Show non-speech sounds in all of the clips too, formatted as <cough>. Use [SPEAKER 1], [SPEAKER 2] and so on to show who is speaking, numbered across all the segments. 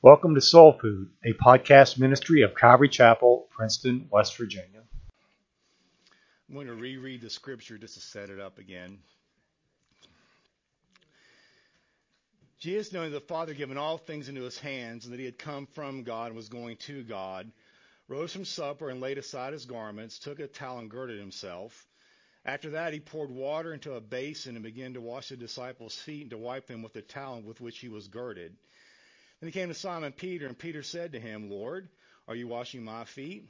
[SPEAKER 1] Welcome to Soul Food, a podcast ministry of Calvary Chapel, Princeton, West Virginia.
[SPEAKER 2] I'm going to reread the scripture just to set it up again. Jesus, knowing that the Father had given all things into his hands, and that he had come from God and was going to God, rose from supper and laid aside his garments, took a towel and girded himself. After that, he poured water into a basin and began to wash the disciples' feet and to wipe them with the towel with which he was girded. Then he came to Simon Peter, and Peter said to him, Lord, are you washing my feet?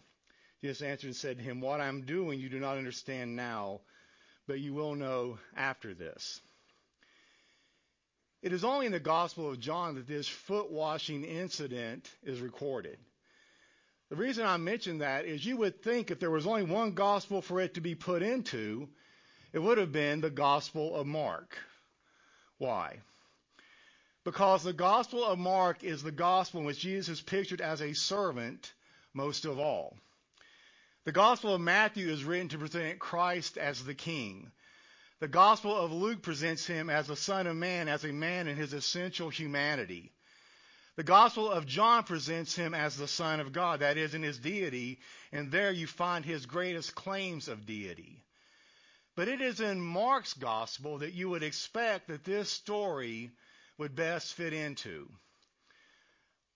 [SPEAKER 2] Jesus answered and said to him, What I am doing you do not understand now, but you will know after this. It is only in the Gospel of John that this foot washing incident is recorded. The reason I mention that is you would think if there was only one gospel for it to be put into, it would have been the Gospel of Mark. Why? Because the Gospel of Mark is the gospel in which Jesus is pictured as a servant most of all. The Gospel of Matthew is written to present Christ as the King. The Gospel of Luke presents him as the Son of Man, as a man in his essential humanity. The Gospel of John presents him as the Son of God, that is, in his deity, and there you find his greatest claims of deity. But it is in Mark's Gospel that you would expect that this story would best fit into.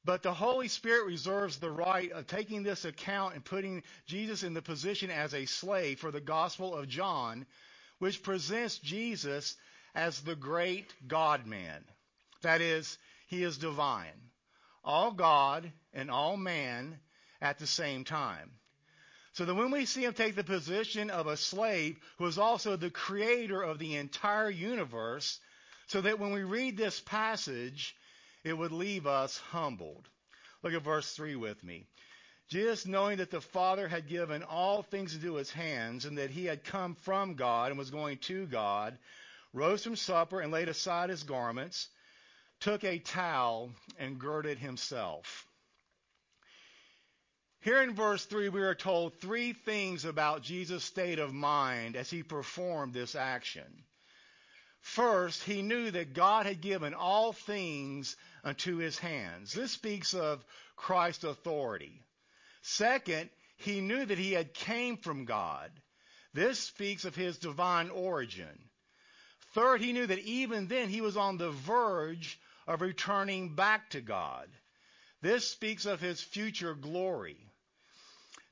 [SPEAKER 2] But the Holy Spirit reserves the right of taking this account and putting Jesus in the position as a slave for the Gospel of John, which presents Jesus as the great God man. That is, he is divine, all God and all man at the same time. So that when we see him take the position of a slave who is also the creator of the entire universe, so that when we read this passage, it would leave us humbled. Look at verse 3 with me. Jesus, knowing that the Father had given all things into his hands, and that he had come from God and was going to God, rose from supper and laid aside his garments, took a towel and girded himself. Here in verse 3, we are told three things about Jesus' state of mind as he performed this action. First, he knew that God had given all things unto his hands. This speaks of Christ's authority. Second, he knew that he had came from God. This speaks of his divine origin. Third, he knew that even then he was on the verge of returning back to God. This speaks of his future glory.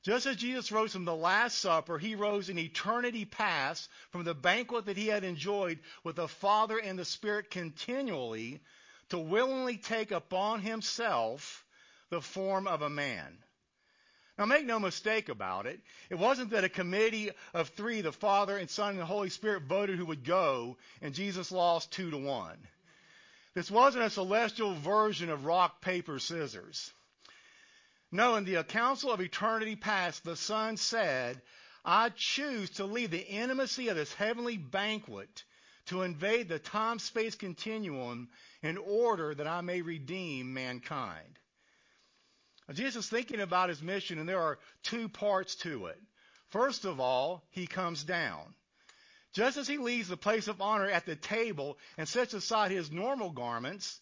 [SPEAKER 2] Just as Jesus rose from the Last Supper, he rose in eternity past from the banquet that he had enjoyed with the Father and the Spirit continually to willingly take upon himself the form of a man. Now, make no mistake about it. It wasn't that a committee of three, the Father and Son and the Holy Spirit, voted who would go, and Jesus lost two to one. This wasn't a celestial version of rock, paper, scissors. No, in the council of eternity past, the Son said, I choose to leave the intimacy of this heavenly banquet to invade the time space continuum in order that I may redeem mankind. Now, Jesus is thinking about his mission, and there are two parts to it. First of all, he comes down. Just as he leaves the place of honor at the table and sets aside his normal garments,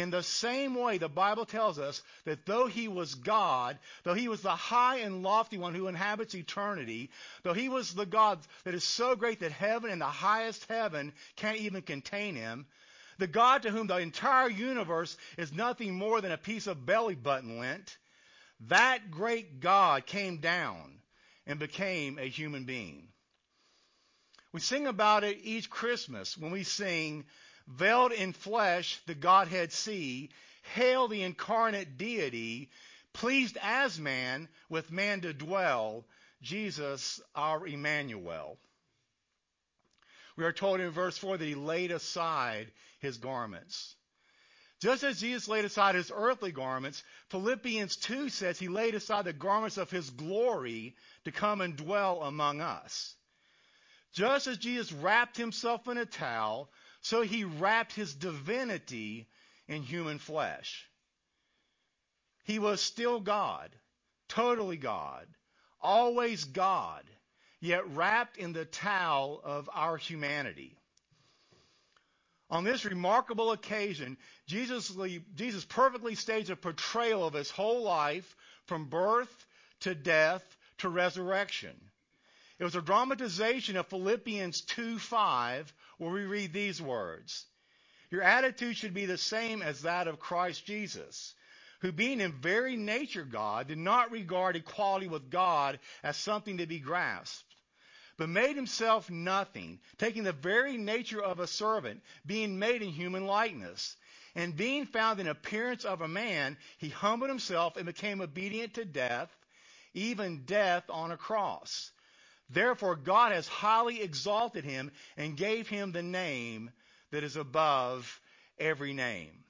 [SPEAKER 2] in the same way, the Bible tells us that though he was God, though he was the high and lofty one who inhabits eternity, though he was the God that is so great that heaven and the highest heaven can't even contain him, the God to whom the entire universe is nothing more than a piece of belly button lint, that great God came down and became a human being. We sing about it each Christmas when we sing veiled in flesh, the Godhead see, hail the incarnate deity, pleased as man, with man to dwell, Jesus our Emmanuel. We are told in verse 4 that he laid aside his garments. Just as Jesus laid aside his earthly garments, Philippians 2 says he laid aside the garments of his glory to come and dwell among us. Just as Jesus wrapped himself in a towel, so he wrapped his divinity in human flesh. He was still God, totally God, always God, yet wrapped in the towel of our humanity. On this remarkable occasion, Jesus, Jesus perfectly staged a portrayal of his whole life from birth to death to resurrection. It was a dramatization of Philippians 2:5 where we read these words. Your attitude should be the same as that of Christ Jesus, who being in very nature God did not regard equality with God as something to be grasped but made himself nothing, taking the very nature of a servant, being made in human likeness. And being found in appearance of a man, he humbled himself and became obedient to death, even death on a cross. Therefore, God has highly exalted him and gave him the name that is above every name.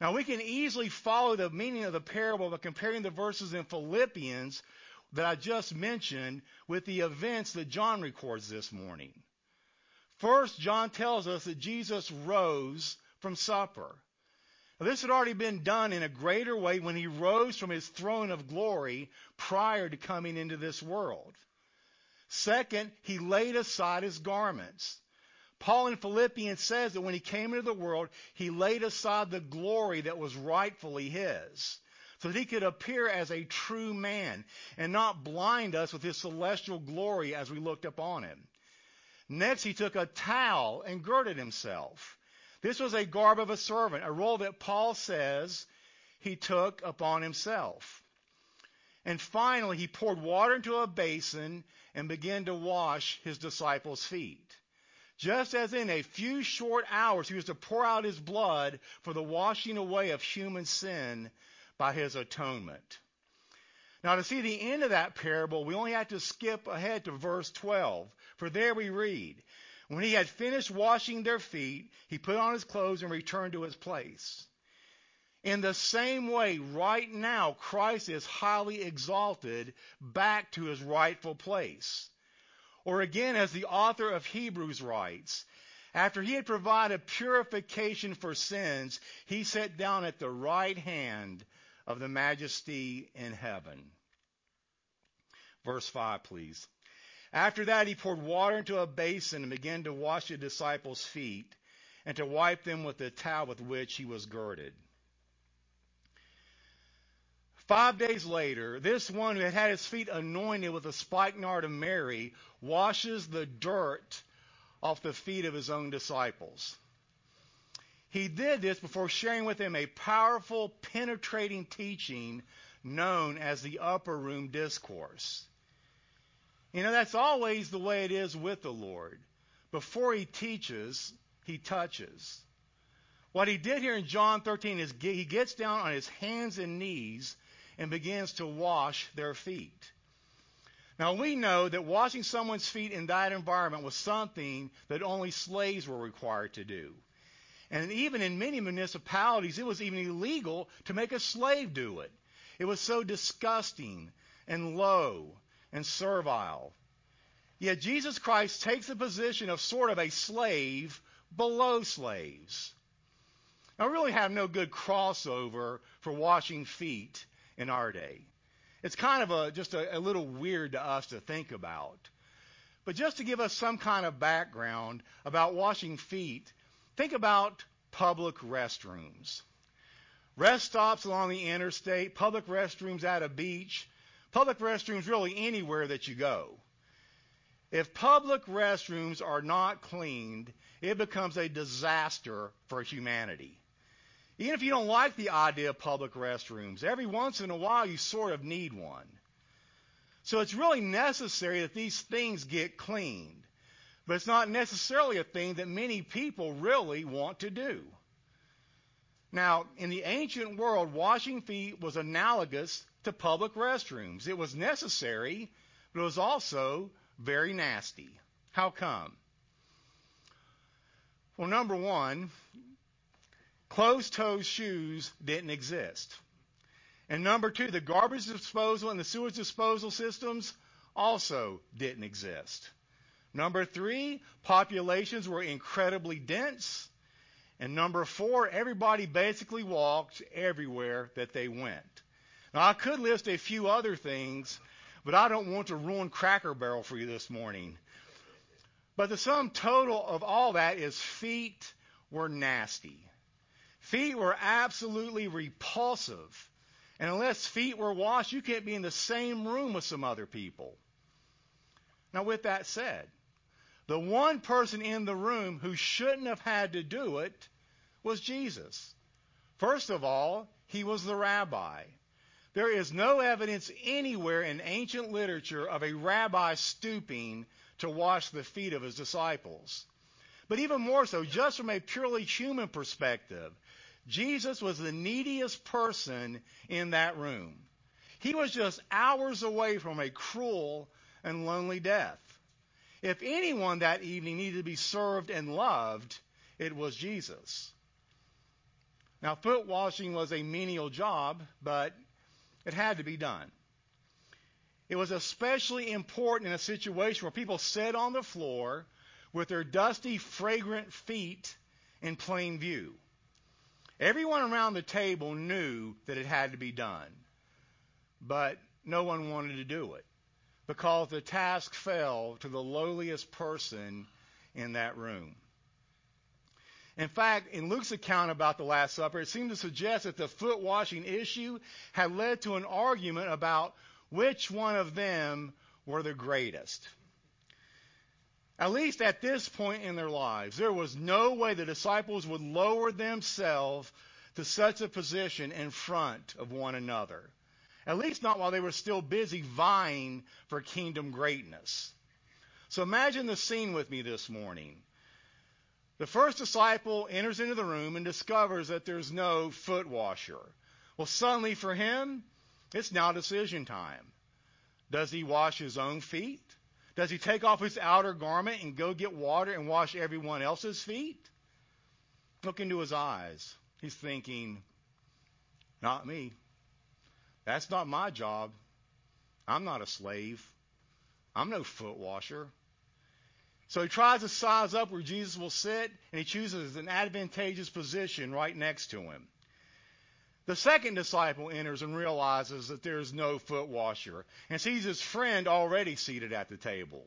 [SPEAKER 2] Now, we can easily follow the meaning of the parable by comparing the verses in Philippians that I just mentioned with the events that John records this morning. First, John tells us that Jesus rose from supper. Now, this had already been done in a greater way when he rose from his throne of glory prior to coming into this world. Second, he laid aside his garments. Paul in Philippians says that when he came into the world, he laid aside the glory that was rightfully his so that he could appear as a true man and not blind us with his celestial glory as we looked upon him. Next, he took a towel and girded himself. This was a garb of a servant, a role that Paul says he took upon himself. And finally, he poured water into a basin and began to wash his disciples' feet. Just as in a few short hours he was to pour out his blood for the washing away of human sin, by his atonement. Now, to see the end of that parable, we only have to skip ahead to verse 12. For there we read, When he had finished washing their feet, he put on his clothes and returned to his place. In the same way, right now, Christ is highly exalted back to his rightful place. Or again, as the author of Hebrews writes, after he had provided purification for sins, he sat down at the right hand of the majesty in heaven. Verse 5, please. After that, he poured water into a basin and began to wash the disciples' feet and to wipe them with the towel with which he was girded. Five days later, this one who had had his feet anointed with the spikenard of Mary washes the dirt off the feet of his own disciples. He did this before sharing with them a powerful, penetrating teaching known as the upper room discourse. You know, that's always the way it is with the Lord. Before he teaches, he touches. What he did here in John 13 is he gets down on his hands and knees and begins to wash their feet. Now we know that washing someone's feet in that environment was something that only slaves were required to do. And even in many municipalities, it was even illegal to make a slave do it. It was so disgusting and low and servile. Yet Jesus Christ takes the position of sort of a slave below slaves. Now, we really have no good crossover for washing feet in our day. It's kind of a, just a, a little weird to us to think about. But just to give us some kind of background about washing feet, Think about public restrooms. Rest stops along the interstate, public restrooms at a beach, public restrooms really anywhere that you go. If public restrooms are not cleaned, it becomes a disaster for humanity. Even if you don't like the idea of public restrooms, every once in a while you sort of need one. So it's really necessary that these things get cleaned. But it's not necessarily a thing that many people really want to do. Now, in the ancient world, washing feet was analogous to public restrooms. It was necessary, but it was also very nasty. How come? Well, number one, closed toe shoes didn't exist. And number two, the garbage disposal and the sewage disposal systems also didn't exist. Number three, populations were incredibly dense. And number four, everybody basically walked everywhere that they went. Now, I could list a few other things, but I don't want to ruin Cracker Barrel for you this morning. But the sum total of all that is feet were nasty. Feet were absolutely repulsive. And unless feet were washed, you can't be in the same room with some other people. Now, with that said, the one person in the room who shouldn't have had to do it was Jesus. First of all, he was the rabbi. There is no evidence anywhere in ancient literature of a rabbi stooping to wash the feet of his disciples. But even more so, just from a purely human perspective, Jesus was the neediest person in that room. He was just hours away from a cruel and lonely death. If anyone that evening needed to be served and loved, it was Jesus. Now, foot washing was a menial job, but it had to be done. It was especially important in a situation where people sat on the floor with their dusty, fragrant feet in plain view. Everyone around the table knew that it had to be done, but no one wanted to do it because the task fell to the lowliest person in that room. In fact, in Luke's account about the Last Supper, it seemed to suggest that the foot washing issue had led to an argument about which one of them were the greatest. At least at this point in their lives, there was no way the disciples would lower themselves to such a position in front of one another. At least not while they were still busy vying for kingdom greatness. So imagine the scene with me this morning. The first disciple enters into the room and discovers that there's no foot washer. Well, suddenly for him, it's now decision time. Does he wash his own feet? Does he take off his outer garment and go get water and wash everyone else's feet? Look into his eyes. He's thinking, not me. That's not my job. I'm not a slave. I'm no foot washer. So he tries to size up where Jesus will sit, and he chooses an advantageous position right next to him. The second disciple enters and realizes that there's no foot washer and sees his friend already seated at the table.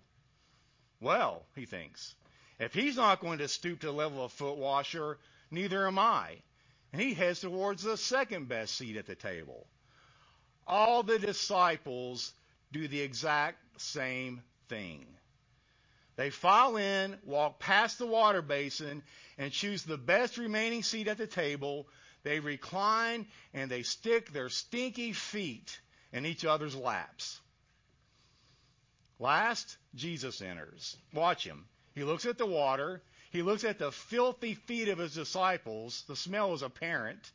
[SPEAKER 2] Well, he thinks, if he's not going to stoop to the level of foot washer, neither am I. And he heads towards the second best seat at the table. All the disciples do the exact same thing. They file in, walk past the water basin, and choose the best remaining seat at the table they recline and they stick their stinky feet in each other's laps. Last, Jesus enters. Watch him. He looks at the water. He looks at the filthy feet of his disciples. The smell is apparent.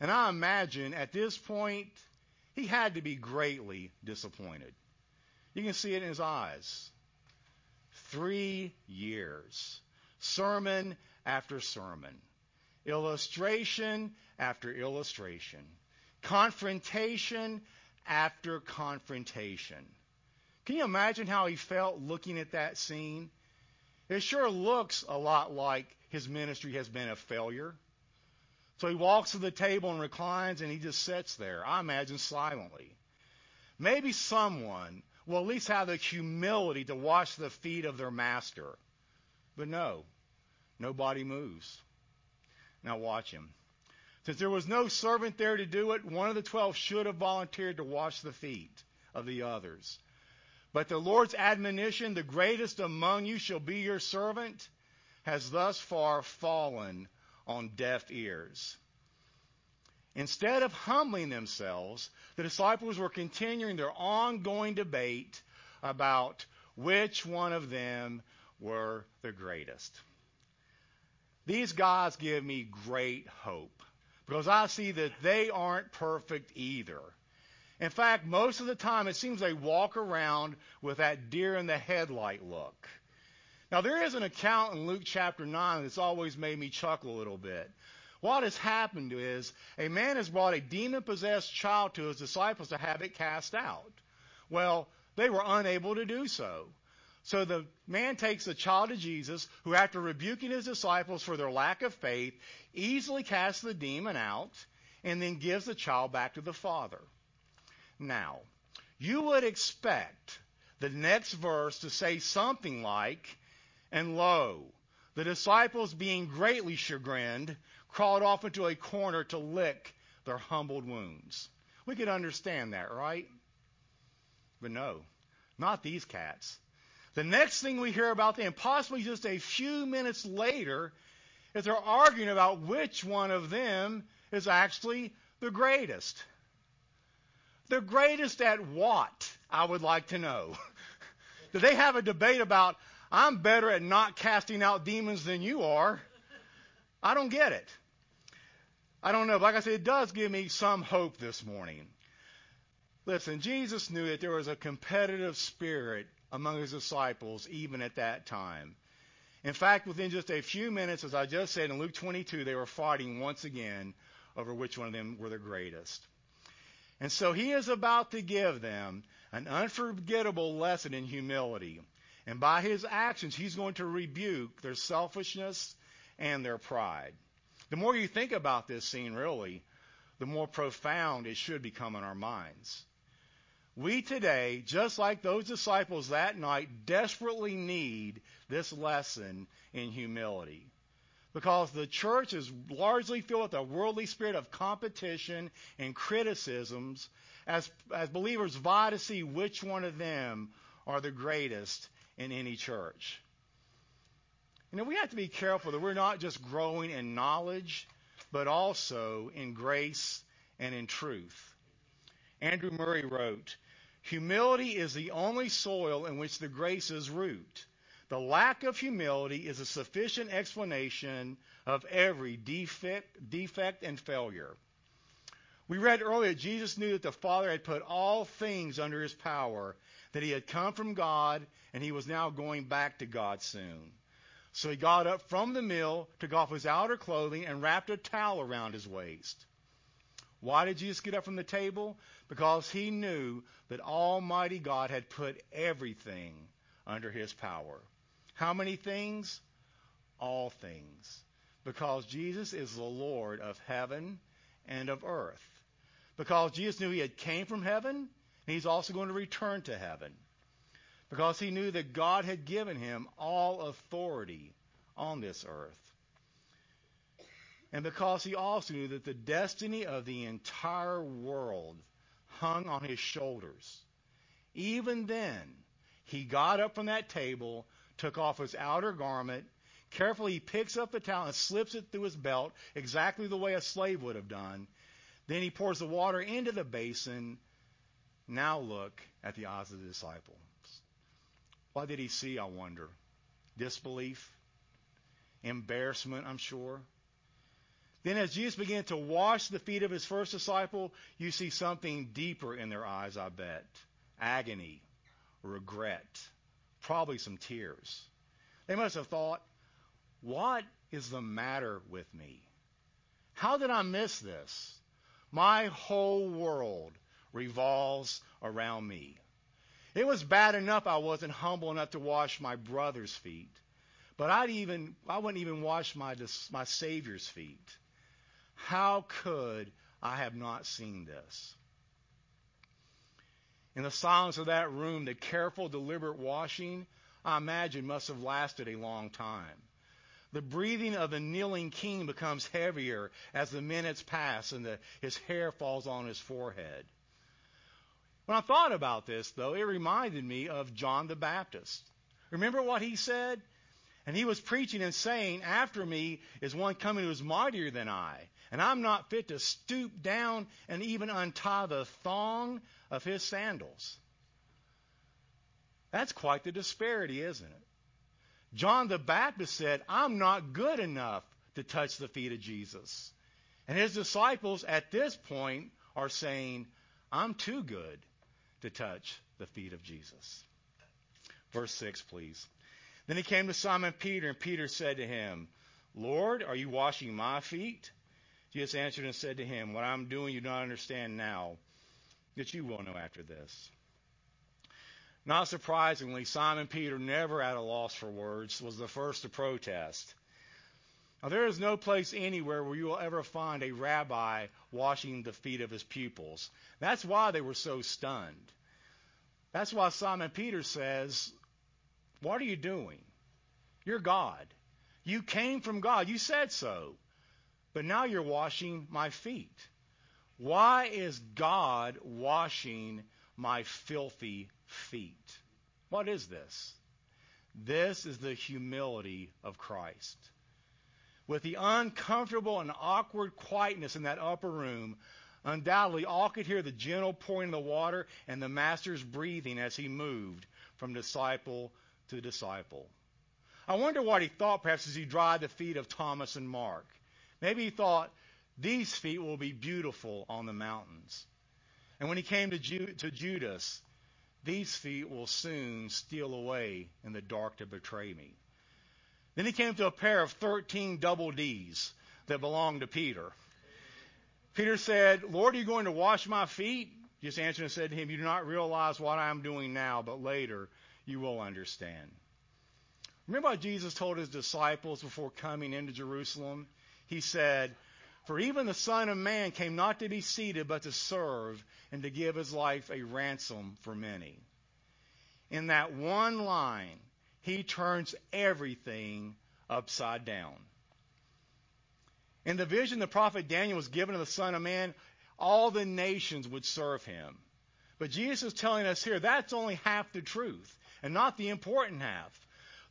[SPEAKER 2] And I imagine at this point, he had to be greatly disappointed. You can see it in his eyes. Three years. Sermon after sermon illustration after illustration, confrontation after confrontation. Can you imagine how he felt looking at that scene? It sure looks a lot like his ministry has been a failure. So he walks to the table and reclines and he just sits there, I imagine silently. Maybe someone will at least have the humility to wash the feet of their master. But no, nobody moves. Now watch him. Since there was no servant there to do it, one of the twelve should have volunteered to wash the feet of the others. But the Lord's admonition, the greatest among you shall be your servant, has thus far fallen on deaf ears. Instead of humbling themselves, the disciples were continuing their ongoing debate about which one of them were the greatest. These guys give me great hope because I see that they aren't perfect either. In fact, most of the time it seems they walk around with that deer in the headlight look. Now, there is an account in Luke chapter 9 that's always made me chuckle a little bit. What has happened is a man has brought a demon possessed child to his disciples to have it cast out. Well, they were unable to do so. So the man takes the child to Jesus, who, after rebuking his disciples for their lack of faith, easily casts the demon out and then gives the child back to the father. Now, you would expect the next verse to say something like, And lo, the disciples, being greatly chagrined, crawled off into a corner to lick their humbled wounds. We could understand that, right? But no, not these cats. The next thing we hear about them, possibly just a few minutes later, is they're arguing about which one of them is actually the greatest. The greatest at what, I would like to know. <laughs> Do they have a debate about, I'm better at not casting out demons than you are? I don't get it. I don't know. But like I said, it does give me some hope this morning. Listen, Jesus knew that there was a competitive spirit among his disciples even at that time. In fact, within just a few minutes, as I just said in Luke 22, they were fighting once again over which one of them were the greatest. And so he is about to give them an unforgettable lesson in humility. And by his actions, he's going to rebuke their selfishness and their pride. The more you think about this scene, really, the more profound it should become in our minds. We today, just like those disciples that night, desperately need this lesson in humility. Because the church is largely filled with a worldly spirit of competition and criticisms as, as believers vie to see which one of them are the greatest in any church. You know, we have to be careful that we're not just growing in knowledge, but also in grace and in truth. Andrew Murray wrote, Humility is the only soil in which the graces root. The lack of humility is a sufficient explanation of every defect, defect and failure. We read earlier Jesus knew that the Father had put all things under his power, that he had come from God, and he was now going back to God soon. So he got up from the mill, took off his outer clothing, and wrapped a towel around his waist. Why did Jesus get up from the table? Because he knew that Almighty God had put everything under his power. How many things? All things. Because Jesus is the Lord of heaven and of earth. Because Jesus knew he had came from heaven, and he's also going to return to heaven. Because he knew that God had given him all authority on this earth and because he also knew that the destiny of the entire world hung on his shoulders. Even then, he got up from that table, took off his outer garment, carefully he picks up the towel and slips it through his belt, exactly the way a slave would have done. Then he pours the water into the basin. Now look at the eyes of the disciples. What did he see, I wonder? Disbelief? Embarrassment, I'm sure. Then, as Jesus began to wash the feet of his first disciple, you see something deeper in their eyes, I bet. Agony, regret, probably some tears. They must have thought, what is the matter with me? How did I miss this? My whole world revolves around me. It was bad enough I wasn't humble enough to wash my brother's feet, but I'd even I wouldn't even wash my my Savior's feet. How could I have not seen this? In the silence of that room, the careful, deliberate washing, I imagine, must have lasted a long time. The breathing of the kneeling king becomes heavier as the minutes pass and the, his hair falls on his forehead. When I thought about this, though, it reminded me of John the Baptist. Remember what he said? And he was preaching and saying, After me is one coming who is mightier than I, and I'm not fit to stoop down and even untie the thong of his sandals. That's quite the disparity, isn't it? John the Baptist said, I'm not good enough to touch the feet of Jesus. And his disciples at this point are saying, I'm too good to touch the feet of Jesus. Verse 6, please. Then he came to Simon Peter, and Peter said to him, Lord, are you washing my feet? Jesus answered and said to him, What I'm doing you do not understand now, that you will know after this. Not surprisingly, Simon Peter, never at a loss for words, was the first to protest. Now, there is no place anywhere where you will ever find a rabbi washing the feet of his pupils. That's why they were so stunned. That's why Simon Peter says, What are you doing? You're God. You came from God. You said so. But now you're washing my feet. Why is God washing my filthy feet? What is this? This is the humility of Christ. With the uncomfortable and awkward quietness in that upper room, undoubtedly all could hear the gentle pouring of the water and the Master's breathing as he moved from disciple to disciple. I wonder what he thought perhaps as he dried the feet of Thomas and Mark. Maybe he thought, these feet will be beautiful on the mountains. And when he came to, Ju- to Judas, these feet will soon steal away in the dark to betray me. Then he came to a pair of 13 double D's that belonged to Peter. Peter said, Lord, are you going to wash my feet? Jesus answered and said to him, You do not realize what I am doing now, but later you will understand. Remember what Jesus told his disciples before coming into Jerusalem? He said, For even the Son of Man came not to be seated, but to serve and to give his life a ransom for many. In that one line, he turns everything upside down. In the vision the prophet Daniel was given of the Son of Man, all the nations would serve him. But Jesus is telling us here that's only half the truth and not the important half.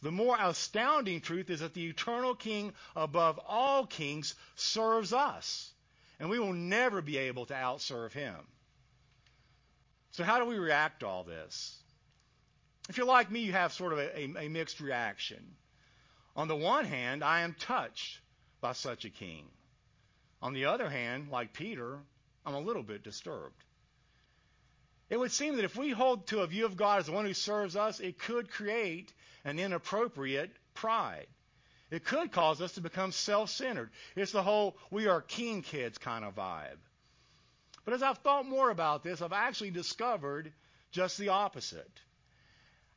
[SPEAKER 2] The more astounding truth is that the eternal King above all kings serves us, and we will never be able to outserve him. So, how do we react to all this? If you're like me, you have sort of a, a, a mixed reaction. On the one hand, I am touched by such a king. On the other hand, like Peter, I'm a little bit disturbed. It would seem that if we hold to a view of God as the one who serves us, it could create an inappropriate pride. It could cause us to become self centered. It's the whole we are king kids kind of vibe. But as I've thought more about this, I've actually discovered just the opposite.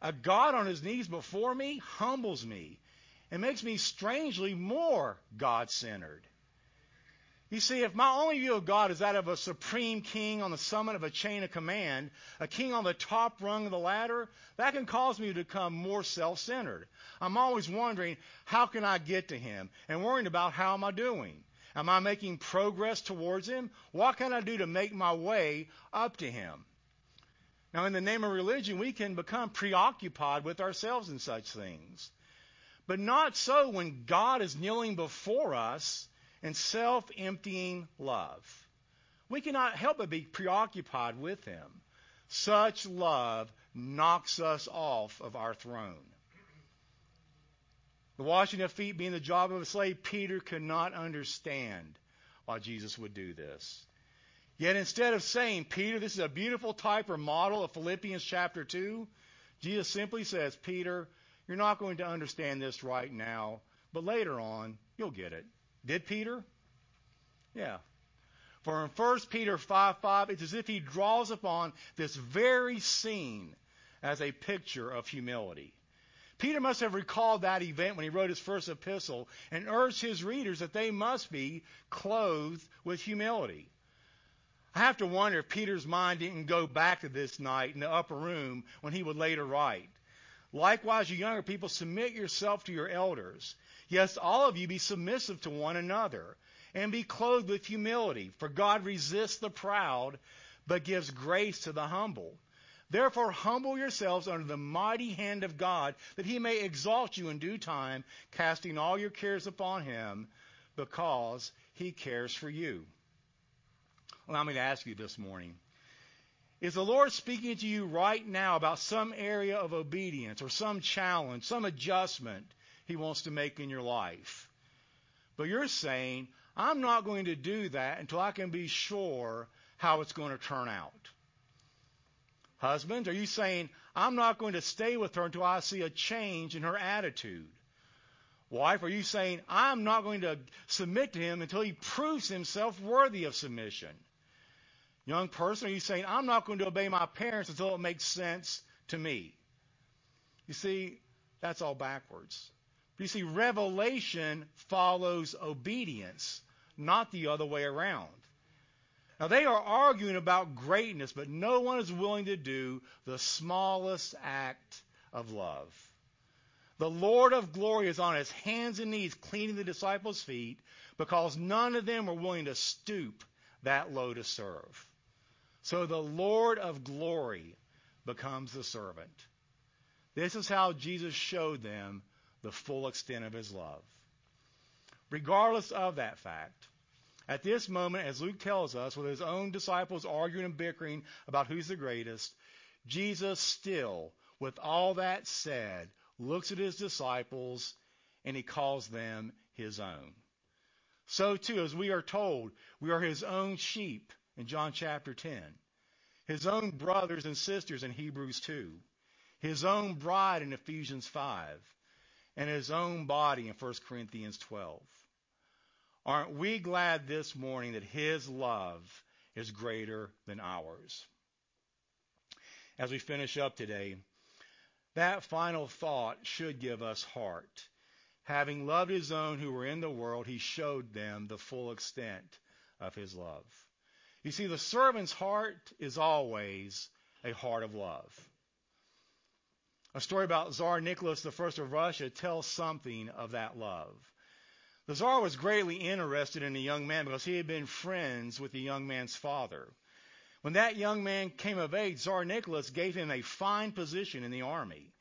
[SPEAKER 2] A God on his knees before me humbles me and makes me strangely more God centered. You see, if my only view of God is that of a supreme king on the summit of a chain of command, a king on the top rung of the ladder, that can cause me to become more self centered. I'm always wondering, how can I get to him? And worrying about how am I doing? Am I making progress towards him? What can I do to make my way up to him? Now, in the name of religion, we can become preoccupied with ourselves and such things. But not so when God is kneeling before us in self emptying love. We cannot help but be preoccupied with Him. Such love knocks us off of our throne. The washing of feet being the job of a slave, Peter could not understand why Jesus would do this. Yet instead of saying, Peter, this is a beautiful type or model of Philippians chapter 2, Jesus simply says, Peter, you're not going to understand this right now, but later on, you'll get it. Did Peter? Yeah. For in 1 Peter 5 5, it's as if he draws upon this very scene as a picture of humility. Peter must have recalled that event when he wrote his first epistle and urged his readers that they must be clothed with humility. I have to wonder if Peter's mind didn't go back to this night in the upper room when he would later write. Likewise, you younger people, submit yourself to your elders. Yes, all of you be submissive to one another and be clothed with humility. For God resists the proud, but gives grace to the humble. Therefore, humble yourselves under the mighty hand of God, that he may exalt you in due time, casting all your cares upon him, because he cares for you. Allow me to ask you this morning Is the Lord speaking to you right now about some area of obedience or some challenge, some adjustment he wants to make in your life? But you're saying, I'm not going to do that until I can be sure how it's going to turn out. Husbands, are you saying, I'm not going to stay with her until I see a change in her attitude? Wife, are you saying, I'm not going to submit to him until he proves himself worthy of submission? Young person, are you saying, I'm not going to obey my parents until it makes sense to me? You see, that's all backwards. You see, revelation follows obedience, not the other way around. Now, they are arguing about greatness, but no one is willing to do the smallest act of love. The Lord of glory is on his hands and knees cleaning the disciples' feet because none of them were willing to stoop that low to serve. So the Lord of glory becomes the servant. This is how Jesus showed them the full extent of his love. Regardless of that fact, at this moment, as Luke tells us, with his own disciples arguing and bickering about who's the greatest, Jesus still, with all that said, looks at his disciples and he calls them his own. So too, as we are told, we are his own sheep in John chapter 10, his own brothers and sisters in Hebrews 2, his own bride in Ephesians 5, and his own body in 1 Corinthians 12. Aren't we glad this morning that his love is greater than ours? As we finish up today, that final thought should give us heart. Having loved his own who were in the world, he showed them the full extent of his love. You see, the servant's heart is always a heart of love. A story about Tsar Nicholas I of Russia tells something of that love. The Tsar was greatly interested in the young man because he had been friends with the young man's father. When that young man came of age, Tsar Nicholas gave him a fine position in the army.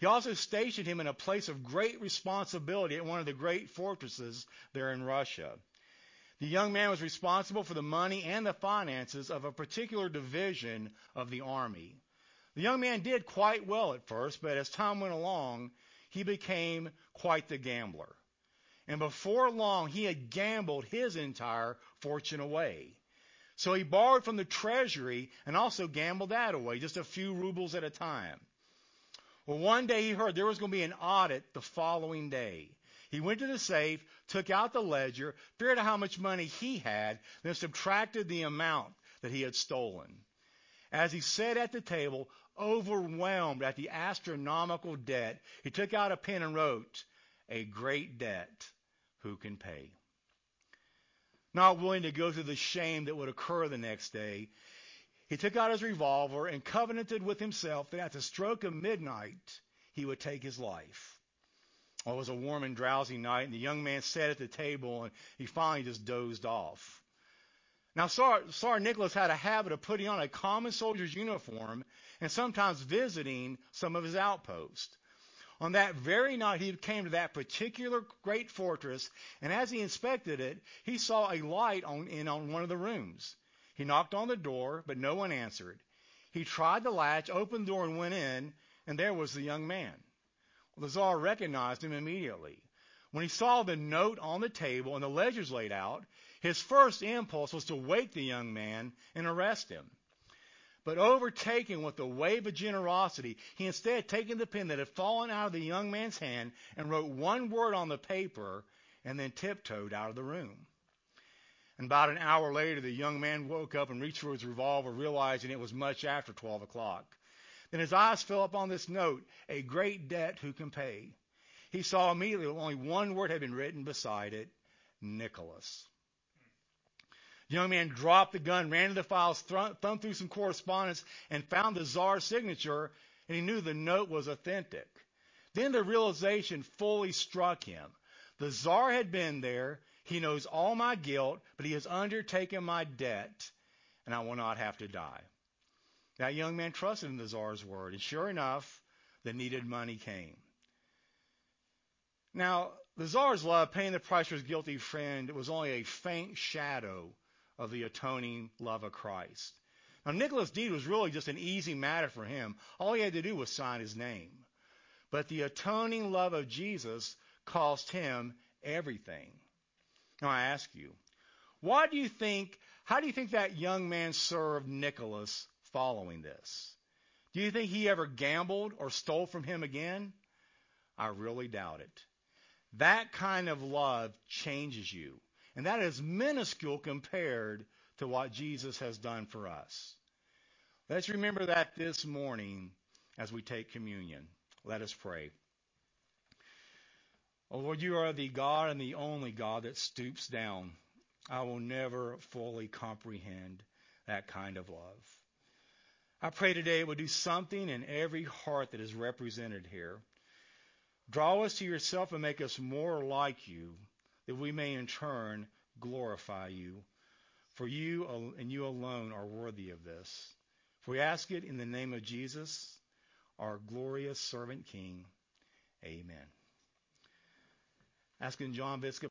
[SPEAKER 2] He also stationed him in a place of great responsibility at one of the great fortresses there in Russia. The young man was responsible for the money and the finances of a particular division of the army. The young man did quite well at first, but as time went along, he became quite the gambler. And before long, he had gambled his entire fortune away. So he borrowed from the treasury and also gambled that away, just a few rubles at a time. Well, one day he heard there was going to be an audit the following day. He went to the safe, took out the ledger, figured out how much money he had, then subtracted the amount that he had stolen. As he sat at the table, overwhelmed at the astronomical debt, he took out a pen and wrote, A great debt who can pay. Not willing to go through the shame that would occur the next day, he took out his revolver and covenanted with himself that at the stroke of midnight he would take his life. Well, it was a warm and drowsy night, and the young man sat at the table and he finally just dozed off. Now, Tsar, Nicholas had a habit of putting on a common soldier's uniform and sometimes visiting some of his outposts. On that very night, he came to that particular great fortress, and as he inspected it, he saw a light on, in on one of the rooms. He knocked on the door, but no one answered. He tried the latch, opened the door, and went in, and there was the young man. The Tsar recognized him immediately. When he saw the note on the table and the ledgers laid out, his first impulse was to wake the young man and arrest him. But overtaken with a wave of generosity, he instead taken the pen that had fallen out of the young man's hand and wrote one word on the paper and then tiptoed out of the room. And about an hour later, the young man woke up and reached for his revolver, realizing it was much after 12 o'clock. Then his eyes fell upon this note, a great debt who can pay. He saw immediately only one word had been written beside it, Nicholas. The young man dropped the gun, ran to the files, thumbed through some correspondence, and found the czar's signature, and he knew the note was authentic. Then the realization fully struck him. The czar had been there. He knows all my guilt, but he has undertaken my debt, and I will not have to die. That young man trusted in the czar's word, and sure enough, the needed money came. Now, the czar's love, paying the price for his guilty friend, was only a faint shadow of the atoning love of Christ. Now, Nicholas' deed was really just an easy matter for him. All he had to do was sign his name. But the atoning love of Jesus cost him everything. Now, I ask you, why do you think, how do you think that young man served Nicholas following this? Do you think he ever gambled or stole from him again? I really doubt it. That kind of love changes you. And that is minuscule compared to what Jesus has done for us. Let's remember that this morning as we take communion. Let us pray. Oh Lord, you are the God and the only God that stoops down. I will never fully comprehend that kind of love. I pray today it would do something in every heart that is represented here. Draw us to yourself and make us more like you, that we may in turn glorify you. For you and you alone are worthy of this. For we ask it in the name of Jesus, our glorious servant King. Amen. Asking John Biscuit.